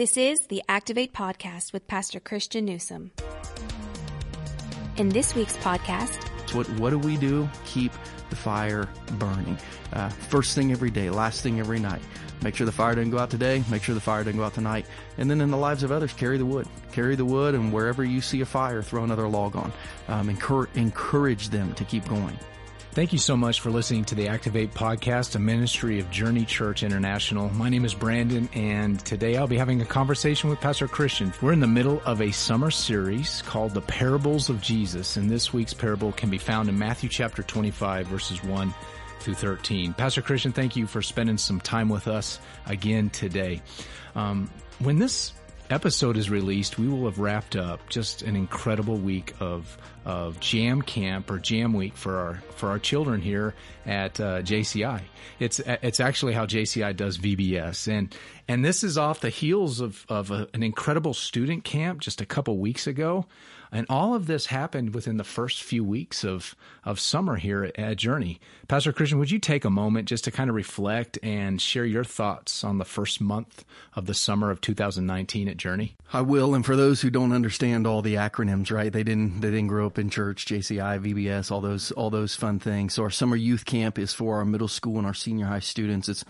This is the Activate Podcast with Pastor Christian Newsom. In this week's podcast, what what do we do? Keep the fire burning. Uh, first thing every day, last thing every night. Make sure the fire doesn't go out today. Make sure the fire doesn't go out tonight. And then in the lives of others, carry the wood. Carry the wood, and wherever you see a fire, throw another log on. Um, encourage, encourage them to keep going. Thank you so much for listening to the Activate podcast, a ministry of Journey Church International. My name is Brandon, and today I'll be having a conversation with Pastor Christian. We're in the middle of a summer series called The Parables of Jesus, and this week's parable can be found in Matthew chapter 25, verses 1 through 13. Pastor Christian, thank you for spending some time with us again today. Um, when this episode is released, we will have wrapped up just an incredible week of of Jam Camp or Jam Week for our for our children here at uh, JCI. It's it's actually how JCI does VBS, and and this is off the heels of of a, an incredible student camp just a couple weeks ago. And all of this happened within the first few weeks of, of summer here at Journey. Pastor Christian, would you take a moment just to kind of reflect and share your thoughts on the first month of the summer of 2019 at Journey? I will. And for those who don't understand all the acronyms, right? They didn't, they didn't grow up in church, JCI, VBS, all those, all those fun things. So our summer youth camp is for our middle school and our senior high students. It's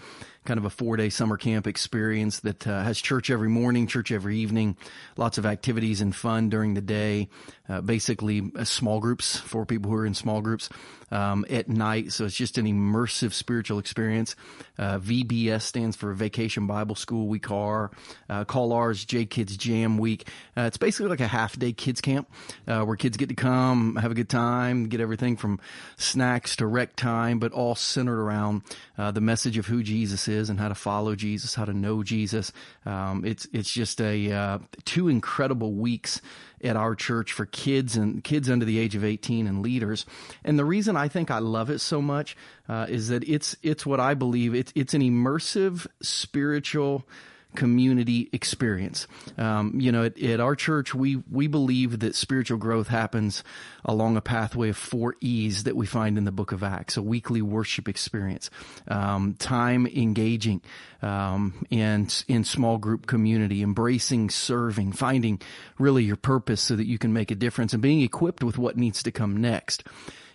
kind of a four day summer camp experience that uh, has church every morning, church every evening, lots of activities and fun during the day. Uh, basically, uh, small groups for people who are in small groups um, at night. So it's just an immersive spiritual experience. Uh, VBS stands for Vacation Bible School. We call, our, uh, call ours J Kids Jam Week. Uh, it's basically like a half day kids camp where kids get to come, have a good time, get everything from snacks to rec time, but all centered around the message of who Jesus is and how to follow Jesus, how to know Jesus. Um, it's it's just a uh, two incredible weeks at our church for kids and kids under the age of 18 and leaders. And the reason I think I love it so much uh, is that it's it's what I believe it's it's an immersive spiritual community experience. Um, you know, at, at, our church, we we believe that spiritual growth happens along a pathway of four E's that we find in the Book of Acts: a weekly worship experience, um, time engaging, um, in small group community, embracing serving, finding really your purpose so that you can make a difference, and being equipped with what needs to come next.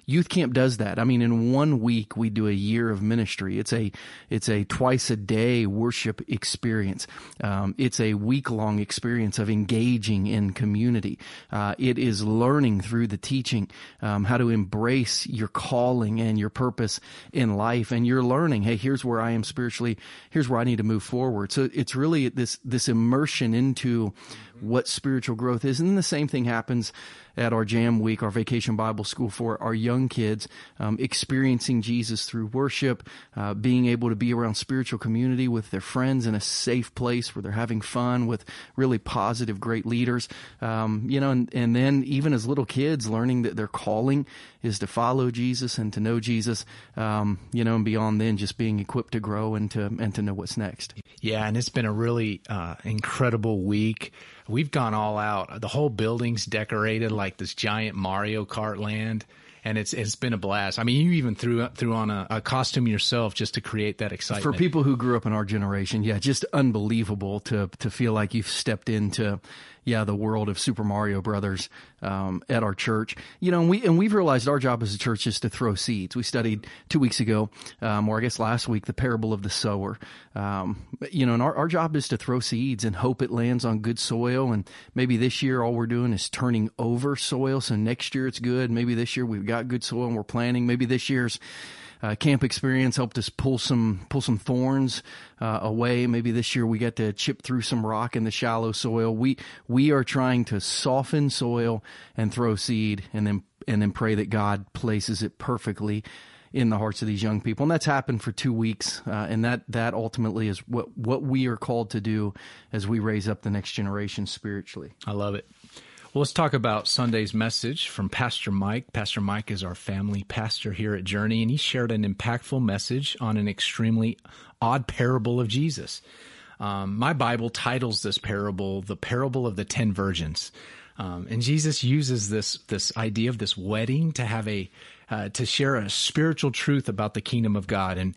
Youth camp does that. I mean, in one week we do a year of ministry. It's a it's a twice a day worship experience. Um, it's a week long experience of engaging in community. Uh, it is learning through the teaching um, how to embrace your calling and your purpose in life, and you're learning. Hey, here's where I am spiritually. Here's where I need to move forward. So it's really this this immersion into what spiritual growth is, and then the same thing happens at our Jam Week, our Vacation Bible School for our young kids, um, experiencing Jesus through worship, uh, being able to be around spiritual community with their friends in a safe place where they're having fun with really positive, great leaders. Um, you know, and, and then even as little kids, learning that their calling is to follow Jesus and to know Jesus. Um, you know, and beyond then, just being equipped to grow and to and to know what's next. Yeah, and it's been a really uh, incredible week. We've gone all out. The whole building's decorated like this giant Mario Kart land and it's it's been a blast. I mean, you even threw threw on a, a, costume yourself just to create that excitement. For people who grew up in our generation, yeah, just unbelievable to to feel like you've stepped into yeah, the world of Super Mario Brothers um, at our church. You know, and we and we've realized our job as a church is to throw seeds. We studied two weeks ago, um, or I guess last week, the parable of the sower. Um, you know, and our, our job is to throw seeds and hope it lands on good soil. And maybe this year all we're doing is turning over soil, so next year it's good. Maybe this year we've got good soil and we're planting. Maybe this year's uh, camp experience helped us pull some pull some thorns uh, away. Maybe this year we get to chip through some rock in the shallow soil. We we are trying to soften soil and throw seed, and then and then pray that God places it perfectly in the hearts of these young people. And that's happened for two weeks. Uh, and that, that ultimately is what, what we are called to do as we raise up the next generation spiritually. I love it. Well, let's talk about Sunday's message from Pastor Mike. Pastor Mike is our family pastor here at Journey, and he shared an impactful message on an extremely odd parable of Jesus. Um, my Bible titles this parable the parable of the ten virgins. Um, and Jesus uses this this idea of this wedding to have a uh, to share a spiritual truth about the kingdom of God. And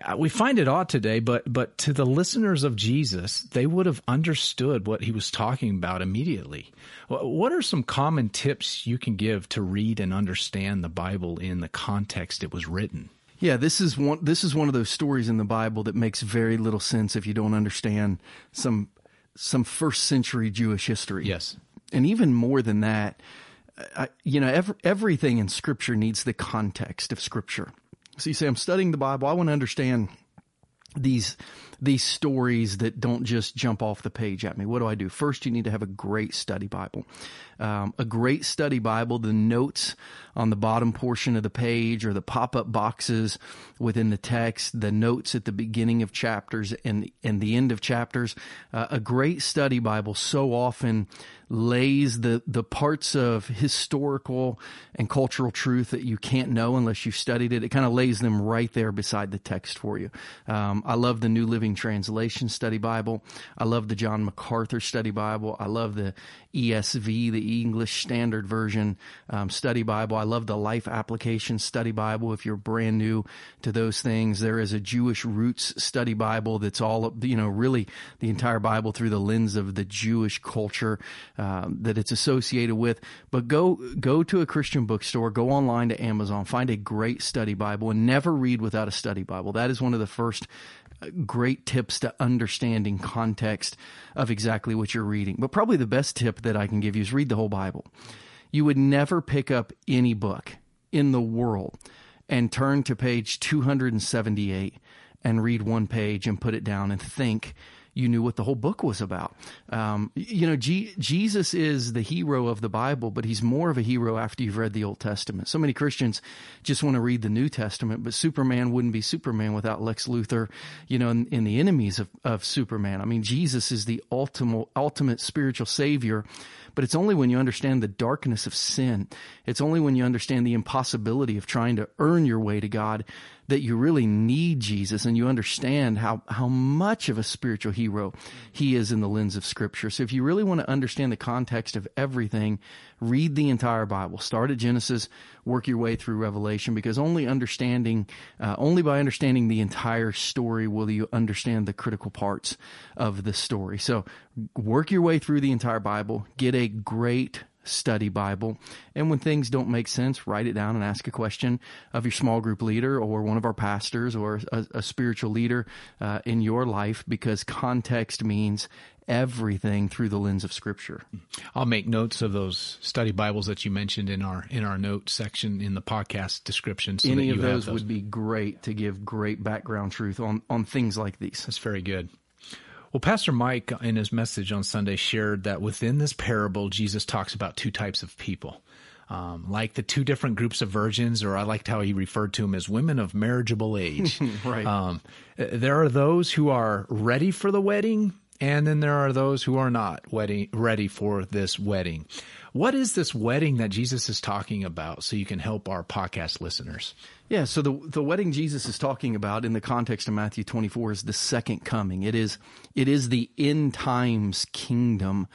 uh, we find it odd today, but but to the listeners of Jesus, they would have understood what he was talking about immediately. What are some common tips you can give to read and understand the Bible in the context it was written? Yeah, this is one. This is one of those stories in the Bible that makes very little sense if you don't understand some some first century Jewish history. Yes, and even more than that, I, you know, every, everything in Scripture needs the context of Scripture. So you say, I'm studying the Bible. I want to understand these these stories that don't just jump off the page at me. What do I do? First, you need to have a great study Bible. Um, a great study Bible, the notes on the bottom portion of the page or the pop up boxes within the text, the notes at the beginning of chapters and, and the end of chapters. Uh, a great study Bible so often lays the, the parts of historical and cultural truth that you can't know unless you've studied it. It kind of lays them right there beside the text for you. Um, I love the New Living Translation Study Bible. I love the John MacArthur Study Bible. I love the ESV, the English Standard Version um, Study Bible. I love the Life Application Study Bible. If you're brand new to those things, there is a Jewish Roots Study Bible that's all, you know, really the entire Bible through the lens of the Jewish culture um, that it's associated with. But go go to a Christian bookstore, go online to Amazon, find a great study Bible, and never read without a study Bible. That is one of the first great tips to understanding context of exactly what you're reading. But probably the best tip that I can give you is read the whole Bible. You would never pick up any book in the world and turn to page 278 and read one page and put it down and think you knew what the whole book was about. Um, you know, G- Jesus is the hero of the Bible, but he's more of a hero after you've read the Old Testament. So many Christians just want to read the New Testament, but Superman wouldn't be Superman without Lex Luthor, you know, and, and the enemies of, of Superman. I mean, Jesus is the ultimate, ultimate spiritual savior but it's only when you understand the darkness of sin. It's only when you understand the impossibility of trying to earn your way to God that you really need Jesus and you understand how, how much of a spiritual hero he is in the lens of scripture. So if you really want to understand the context of everything, read the entire Bible. Start at Genesis, work your way through Revelation because only understanding, uh, only by understanding the entire story will you understand the critical parts of the story. So work your way through the entire Bible, get a great study Bible. And when things don't make sense, write it down and ask a question of your small group leader or one of our pastors or a, a spiritual leader uh, in your life because context means everything through the lens of scripture. I'll make notes of those study Bibles that you mentioned in our in our note section in the podcast description. So Any of those, those would be great to give great background truth on on things like these. That's very good. Well, Pastor Mike, in his message on Sunday, shared that within this parable, Jesus talks about two types of people. Um, like the two different groups of virgins, or I liked how he referred to them as women of marriageable age. right. Um, there are those who are ready for the wedding, and then there are those who are not wedding, ready for this wedding. What is this wedding that Jesus is talking about so you can help our podcast listeners? Yeah, so the the wedding Jesus is talking about in the context of Matthew 24 is the second coming. It is it is the end times kingdom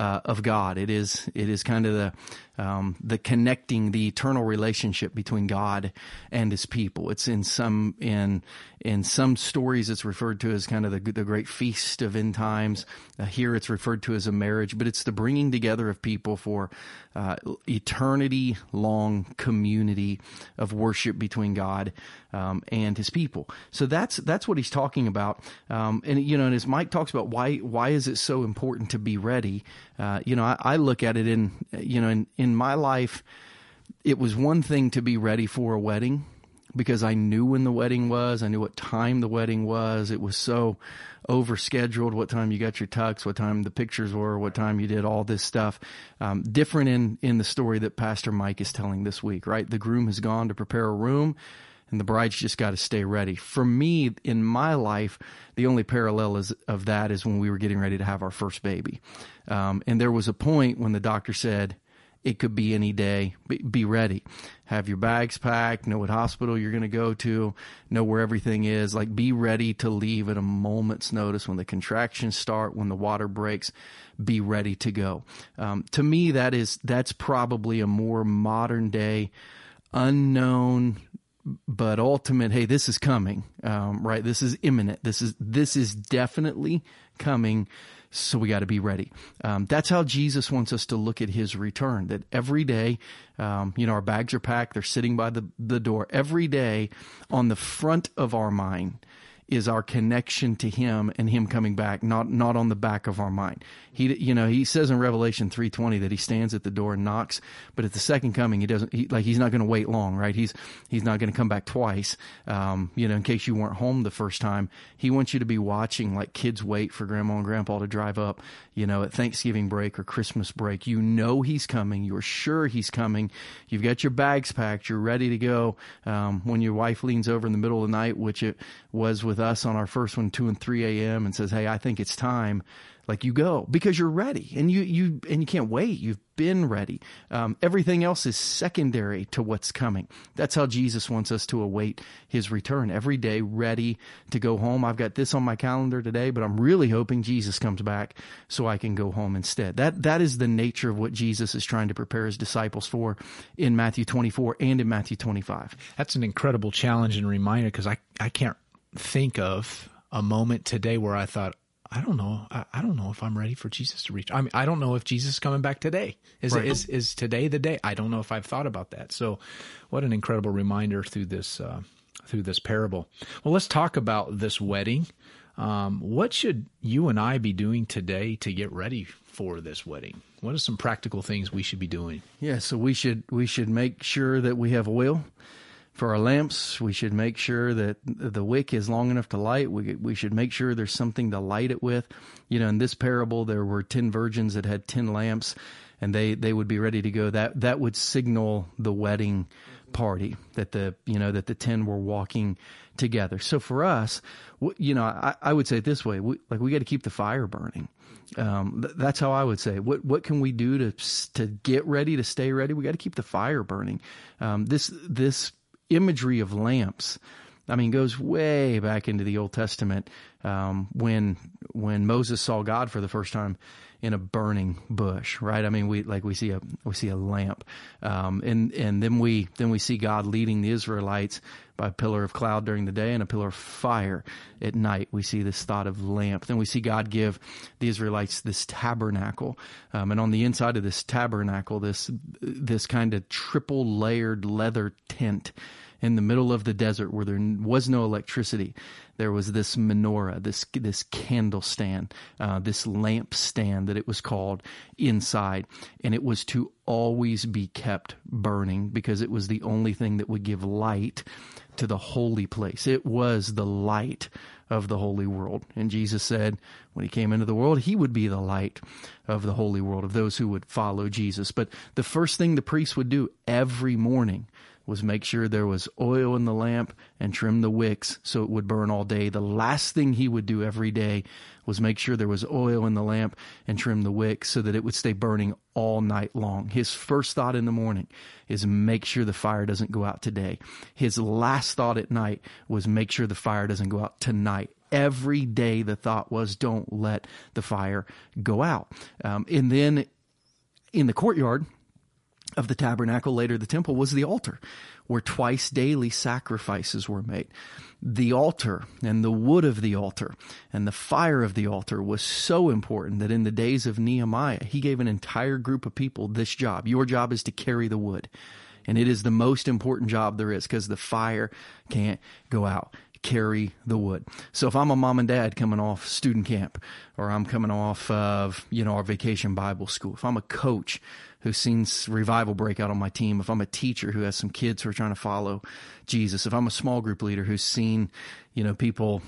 uh, of God. It is it is kind of the um, the connecting the eternal relationship between God and His people. It's in some in in some stories it's referred to as kind of the the great feast of end times. Uh, here it's referred to as a marriage, but it's the bringing together of people for uh, eternity long community of worship between God um, and His people. So that's that's what he's talking about. Um, and you know, and as Mike talks about why why is it so important to be ready? Uh, you know, I, I, look at it in you know in in my life, it was one thing to be ready for a wedding because I knew when the wedding was, I knew what time the wedding was. It was so overscheduled, what time you got your tux, what time the pictures were, what time you did all this stuff. Um, different in, in the story that Pastor Mike is telling this week, right? The groom has gone to prepare a room and the bride's just got to stay ready. For me, in my life, the only parallel is, of that is when we were getting ready to have our first baby. Um, and there was a point when the doctor said, it could be any day. Be, be ready. Have your bags packed, know what hospital you're going to go to, know where everything is. Like be ready to leave at a moment's notice when the contractions start, when the water breaks, be ready to go. Um, to me, that is, that's probably a more modern day unknown but ultimate hey this is coming um, right? This is imminent. This is this is definitely coming. So we got to be ready. Um, that's how jesus wants us to look at his return that every day um, you know our bags are packed. They're sitting by the, the door. Every day on the front of our mind is our connection to him and him coming back not not on the back of our mind. He you know he says in revelation 320 that he stands at the door and knocks but at the second coming he doesn't he, like he's not going to wait long right? He's he's not going to come back twice. Um, you know in case you weren't home the first time he wants you to be watching like kids wait for grandma and grandpa to drive up you know at thanksgiving break or christmas break. You know he's coming. You're sure he's coming. You've got your bags packed. You're ready to go. Um, when your wife leans over in the middle of the night which it was with us on our first one 2 and 3 a.m and says hey i think it's time. Like you go because you're ready and you you and you can't wait. You've been ready. Um, everything else is secondary to what's coming. That's how jesus wants us to await his return. Every day ready to go home. I've got this on my calendar today but i'm really hoping jesus comes back so i can go home instead. That that is the nature of what jesus is trying to prepare his disciples for in matthew 24 and in matthew 25 that's an incredible challenge and reminder because i i can't think of a moment today where I thought, I don't know. I, I, don't know if I'm ready for Jesus to reach. I mean, I don't know if Jesus is coming back today. Is, right. is is today the day? I don't know if I've thought about that. So, what an incredible reminder through this uh, through this parable. Well, let's talk about this wedding. Um, what should you and I be doing today to get ready for this wedding? What are some practical things we should be doing? Yeah, so we should we should make sure that we have oil for our lamps, we should make sure that the wick is long enough to light. We we should make sure there's something to light it with. You know, in this parable, there were ten virgins that had ten lamps, and they they would be ready to go. That that would signal the wedding party that the you know that the ten were walking together. So for us, you know, I, I would say it this way: we, like we got to keep the fire burning. Um, th- that's how I would say. What what can we do to to get ready to stay ready? We got to keep the fire burning. Um, this this imagery of lamps, I mean, goes way back into the Old Testament um, when when Moses saw God for the first time in a burning bush, right? I mean, we like we see a we see a lamp, um, and and then we then we see God leading the Israelites by a pillar of cloud during the day and a pillar of fire at night. We see this thought of lamp. Then we see God give the Israelites this tabernacle, um, and on the inside of this tabernacle, this this kind of triple layered leather tent in the middle of the desert where there was no electricity. There was this menorah, this this candle stand, uh, this lamp stand that it was called inside, and it was to always be kept burning because it was the only thing that would give light to the holy place. It was the light of the holy world. And Jesus said when he came into the world, he would be the light of the holy world, of those who would follow Jesus. But the first thing the priest would do every morning was make sure there was oil in the lamp and trim the wicks so it would burn all day. The last thing he would do every day was make sure there was oil in the lamp and trim the wicks so that it would stay burning all night long. His first thought in the morning is make sure the fire doesn't go out today. His last thought at night was make sure the fire doesn't go out tonight every day the thought was don't let the fire go out um, and then in the courtyard of the tabernacle, later the temple, was the altar, where twice daily sacrifices were made. The altar and the wood of the altar and the fire of the altar was so important that in the days of Nehemiah, he gave an entire group of people this job. Your job is to carry the wood. And it is the most important job there is because the fire can't go out carry the wood. So if I'm a mom and dad coming off student camp or I'm coming off of, you know, our vacation Bible school, if I'm a coach who's seen revival break out on my team, if I'm a teacher who has some kids who are trying to follow Jesus, if I'm a small group leader who's seen, you know, people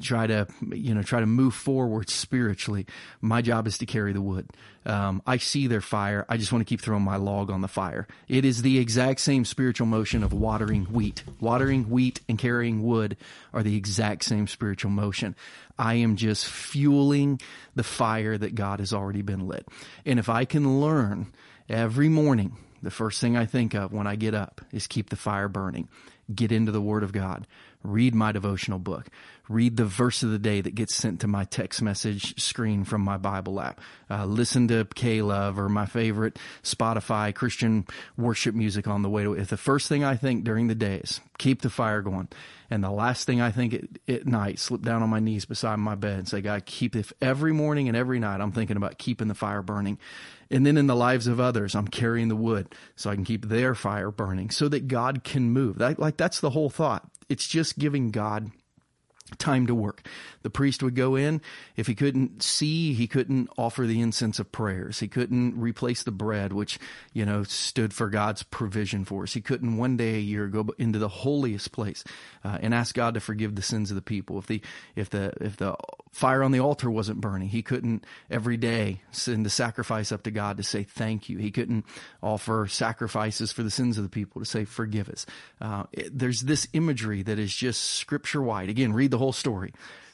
try to, you know, try to move forward spiritually, my job is to carry the wood. Um, I see their fire. I just want to keep throwing my log on the fire. It is the exact same spiritual motion of watering wheat. Watering wheat and carrying wood are the exact same spiritual motion. I am just fueling the fire that God has already been lit. And if I can learn every morning, the first thing I think of when I get up is keep the fire burning. Get into the Word of God. read my devotional book, read the verse of the day that gets sent to my text message screen from my Bible app, uh, listen to K-Love or my favorite Spotify Christian worship music on the way to, if the first thing I think during the day is keep the fire going, and the last thing I think at, at night, slip down on my knees beside my bed and say, God, keep, if every morning and every night I'm thinking about keeping the fire burning. And then in the lives of others, I'm carrying the wood so I can keep their fire burning so that God can move. That, like, that's the whole thought. It's just giving God time to work. The priest would go in. If he couldn't see, he couldn't offer the incense of prayers. He couldn't replace the bread, which, you know, stood for God's provision for us. He couldn't one day a year go into the holiest place uh, and ask God to forgive the sins of the people. If the, if the, if the fire on the altar wasn't burning, he couldn't every day send the sacrifice up to God to say thank you. He couldn't offer sacrifices for the sins of the people to say forgive us. Uh, it, there's this imagery that is just scripture wide. Again, read the whole story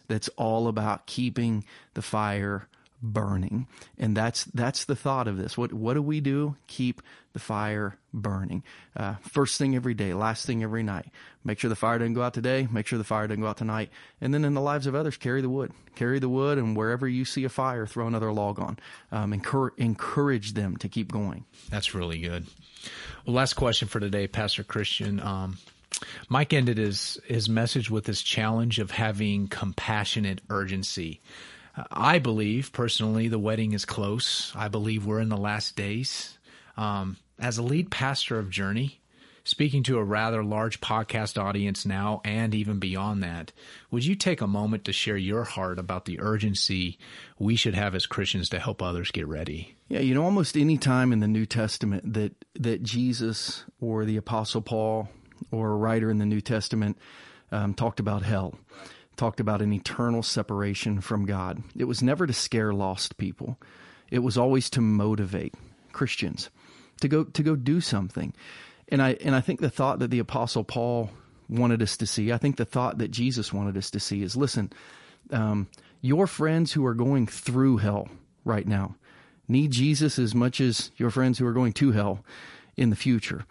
that's all about keeping the fire burning. And that's that's the thought of this. What what do we do? Keep the fire burning. Uh, first thing every day, last thing every night. Make sure the fire doesn't go out today. Make sure the fire doesn't go out tonight. And then in the lives of others, carry the wood. Carry the wood, and wherever you see a fire, throw another log on. Um, encourage, encourage them to keep going. That's really good. Well, last question for today, Pastor Christian. Um, Mike ended his his message with this challenge of having compassionate urgency. I believe personally the wedding is close. I believe we're in the last days. Um, as a lead pastor of Journey, speaking to a rather large podcast audience now and even beyond that, would you take a moment to share your heart about the urgency we should have as Christians to help others get ready? Yeah, you know, almost any time in the New Testament that that Jesus or the Apostle Paul or a writer in the New Testament um, talked about hell. Talked about an eternal separation from God. It was never to scare lost people. It was always to motivate Christians to go to go do something. And I and I think the thought that the apostle Paul wanted us to see, I think the thought that Jesus wanted us to see is listen, um, your friends who are going through hell right now need Jesus as much as your friends who are going to hell in the future.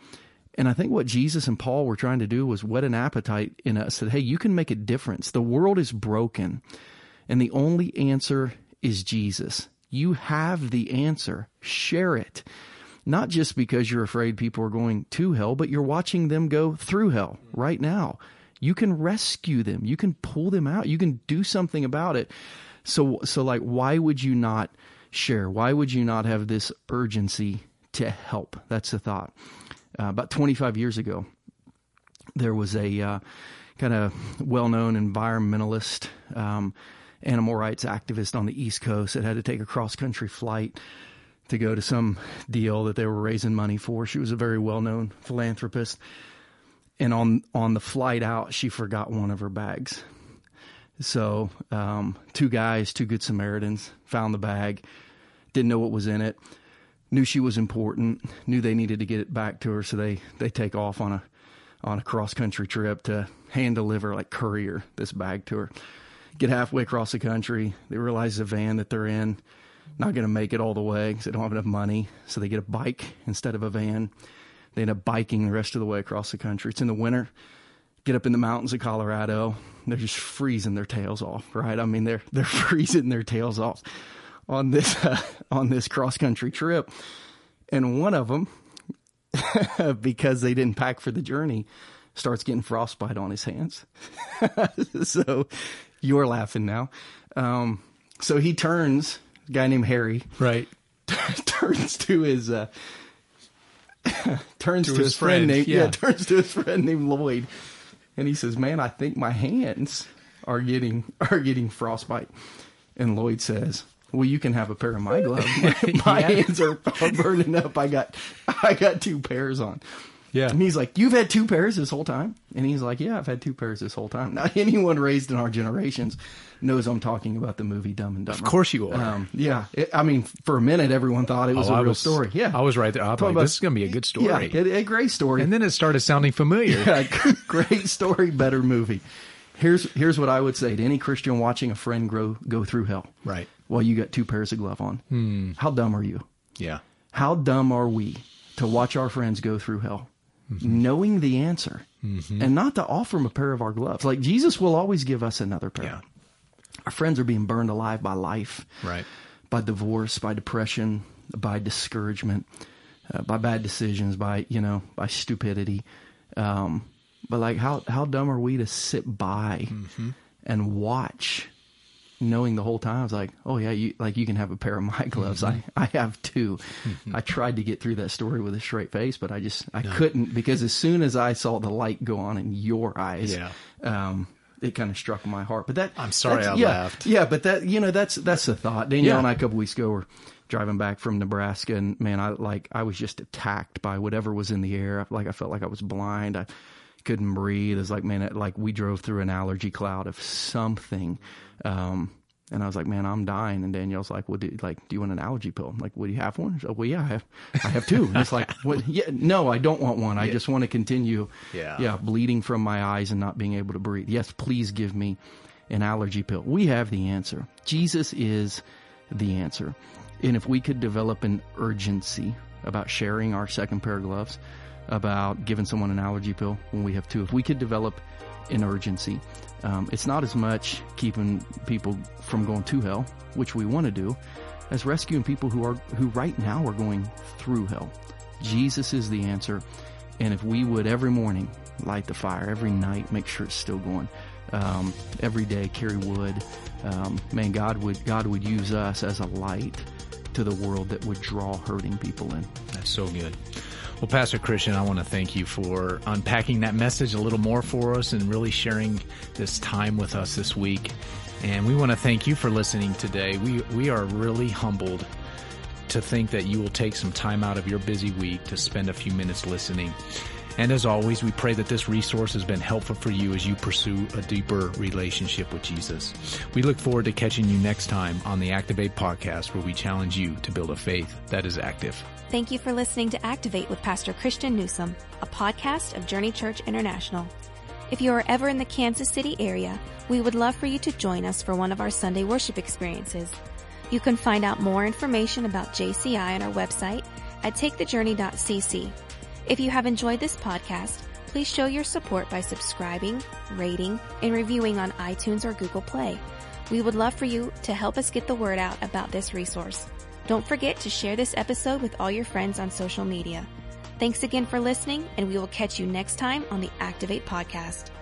And I think what Jesus and Paul were trying to do was whet an appetite in us that, hey, you can make a difference. The world is broken, and the only answer is Jesus. You have the answer. Share it. Not just because you're afraid people are going to hell, but you're watching them go through hell right now. You can rescue them. You can pull them out. You can do something about it. So, so like, why would you not share? Why would you not have this urgency to help? That's the thought uh, about 25 years ago, there was a uh, kind of well known environmentalist, um, animal rights activist on the East Coast that had to take a cross country flight to go to some deal that they were raising money for. She was a very well known philanthropist. And on, on the flight out, she forgot one of her bags. So, um, two guys, two good Samaritans, found the bag, didn't know what was in it knew she was important, knew they needed to get it back to her, so they they take off on a on a cross country trip to hand deliver like courier this bag to her. Get halfway across the country, they realize the van that they're in not going to make it all the way because they don't have enough money, so they get a bike instead of a van. They end up biking the rest of the way across the country. It's in the winter. Get up in the mountains of Colorado. They're just freezing their tails off, right? I mean, they're they're freezing their tails off on this uh, on this cross country trip, and one of them, because they didn't pack for the journey, starts getting frostbite on his hands. so you're laughing now. Um, so he turns, a guy named Harry, right, turns to his. Uh, turns to, to his, his, friend, friend named yeah. yeah turns to his friend named Lloyd, and he says, "Man, I think my hands are getting are getting frostbite." And Lloyd says, well, you can have a pair of my gloves. My, yeah. hands are burning up. I got, I got two pairs on. Yeah. And he's like, You've had two pairs this whole time? And he's like, Yeah, I've had two pairs this whole time. Now, anyone raised in our generations knows I'm talking about the movie Dumb and Dumber. Of course you are. Um, yeah. It, I mean, for a minute, everyone thought it was oh, a real was, story. Yeah. I was right there. I thought, like, this is going to be a good story. Yeah, a, a, great story. And then it started sounding familiar. Yeah, great story, better movie. Here's here's what I would say to any Christian watching a friend grow go through hell. Right. Well, you got two pairs of glove on. Hmm. How dumb are you? Yeah. How dumb are we to watch our friends go through hell? mm-hmm. knowing the answer mm-hmm. and not to offer them a pair of our gloves. Like Jesus will always give us another pair. Yeah. Our friends are being burned alive by life, right? By divorce, by depression, by discouragement, uh, by bad decisions, by you know, by stupidity. Um, but like, how how dumb are we to sit by mm-hmm. and watch knowing the whole time, I was like, oh yeah, you like you can have a pair of my gloves. Mm-hmm. I, I have 2 mm-hmm. I tried to get through that story with a straight face, but I just I no. couldn't because as soon as I saw the light go on in your eyes, yeah. um, it kind of struck my heart. But that I'm sorry I yeah, laughed. Yeah, but that you know that's that's the thought. Danielle yeah. and I a couple weeks ago were driving back from Nebraska, and man, I like I was just attacked by whatever was in the air. Like I felt like I was blind. I couldn't breathe. It's like man, it, like we drove through an allergy cloud of something. Um, and I was like, man, I'm dying. And Danielle's like, well, do, like, do you want an allergy pill? I'm like, well, do you have one? Like, well, yeah, I have, I have two. And it's like, what? Yeah, no, I don't want one. I yeah. just want to continue, yeah. yeah, bleeding from my eyes and not being able to breathe. Yes, please give me an allergy pill. We have the answer. Jesus is the answer. And if we could develop an urgency about sharing our second pair of gloves, about giving someone an allergy pill when we have two, if we could develop an urgency, um, it's not as much keeping people from going to hell, which we want to do, as rescuing people who are who right now are going through hell. Jesus is the answer, and if we would every morning light the fire, every night make sure it's still going, um, every day carry wood, um, man, God would God would use us as a light to the world that would draw hurting people in. That's so good. Well, Pastor Christian, I want to thank you for unpacking that message a little more for us and really sharing this time with us this week. And we want to thank you for listening today. We, we are really humbled to think that you will take some time out of your busy week to spend a few minutes listening. And as always, we pray that this resource has been helpful for you as you pursue a deeper relationship with Jesus. We look forward to catching you next time on the Activate podcast where we challenge you to build a faith that is active. Thank you for listening to Activate with Pastor Christian Newsom, a podcast of Journey Church International. If you are ever in the Kansas City area, we would love for you to join us for one of our Sunday worship experiences. You can find out more information about JCI on our website at takethejourney.cc. If you have enjoyed this podcast, please show your support by subscribing, rating, and reviewing on iTunes or Google Play. We would love for you to help us get the word out about this resource. Don't forget to share this episode with all your friends on social media. Thanks again for listening, and we will catch you next time on the Activate Podcast.